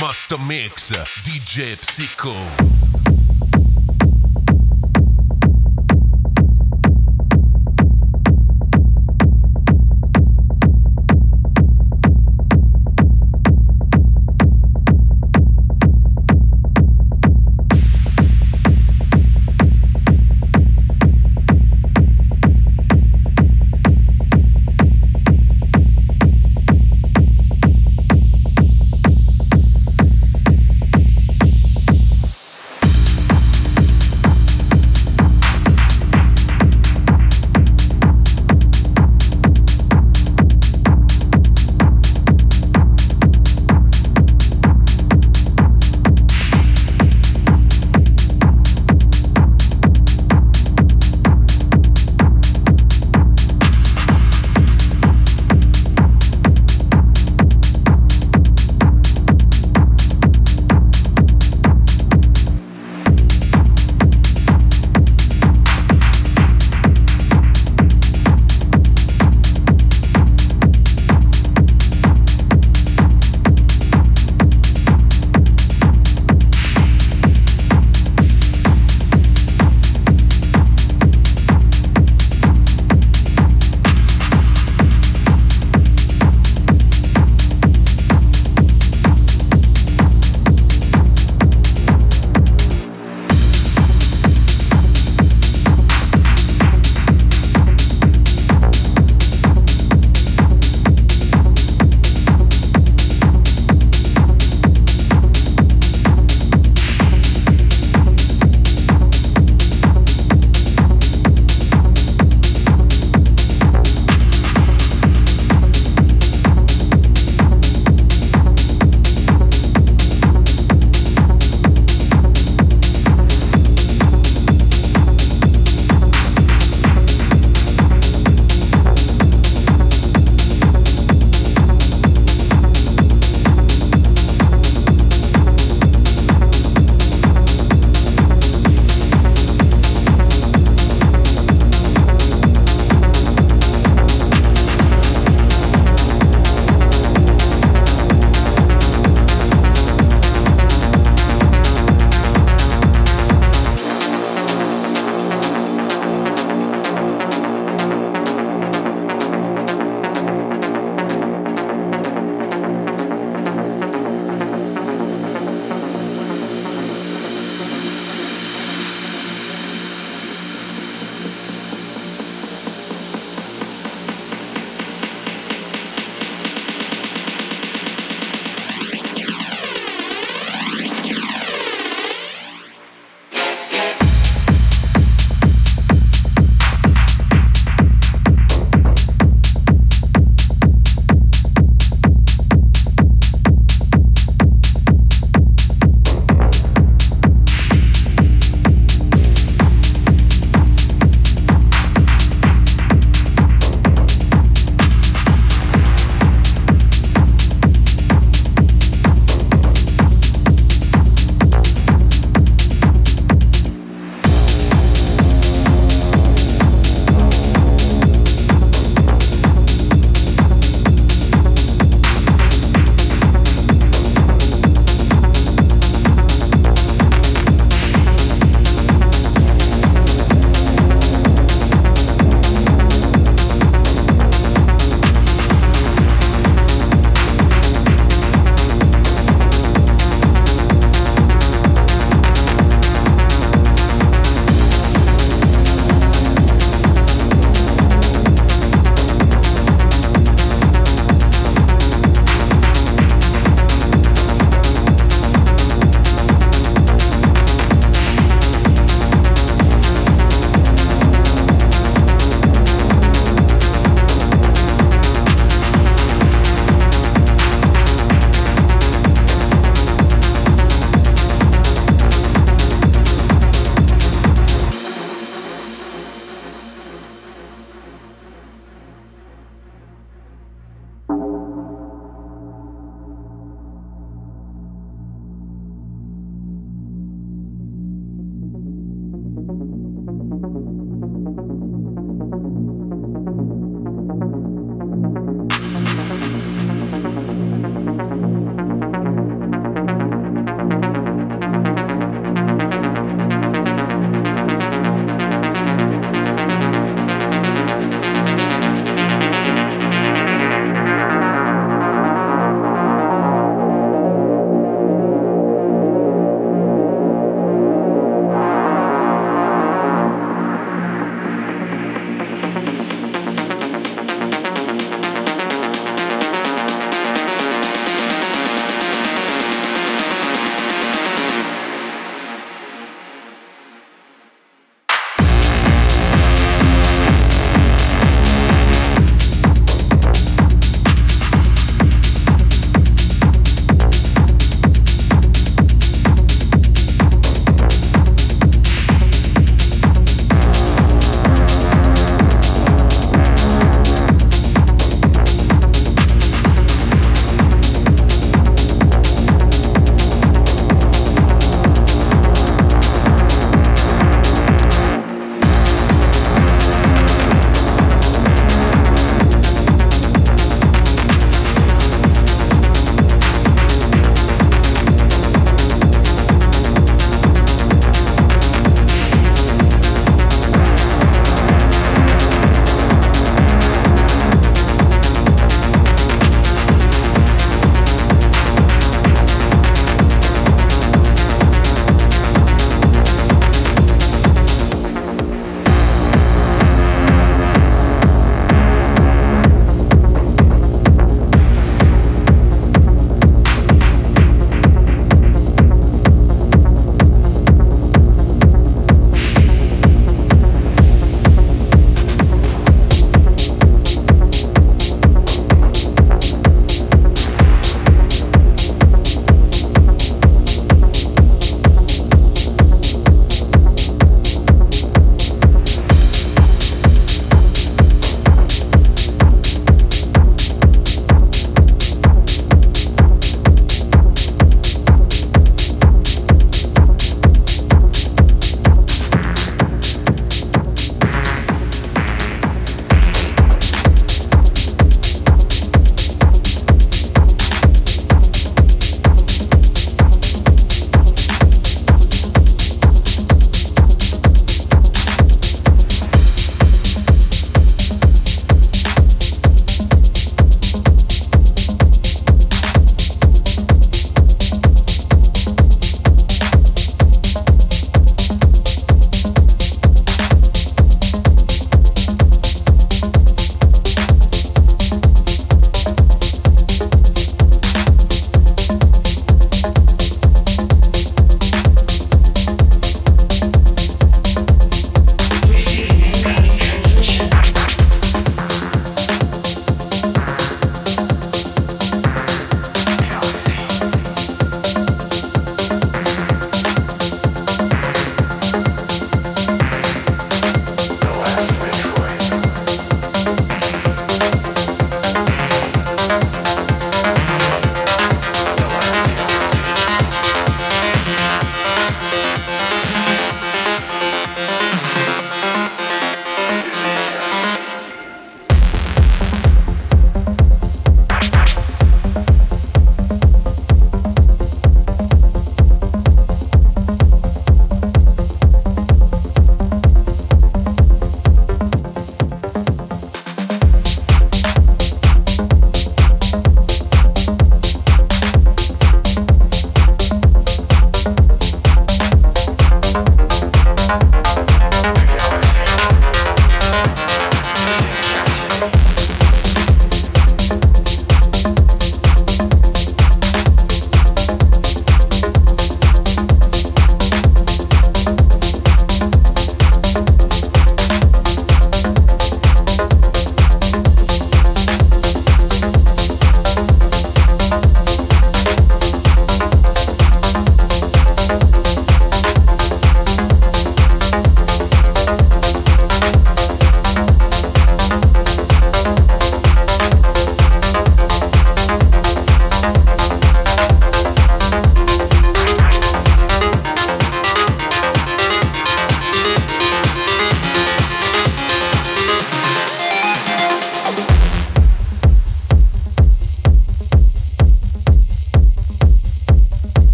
Master Mix, DJ Psycho.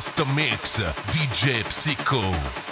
Master Mix, DJ Psycho.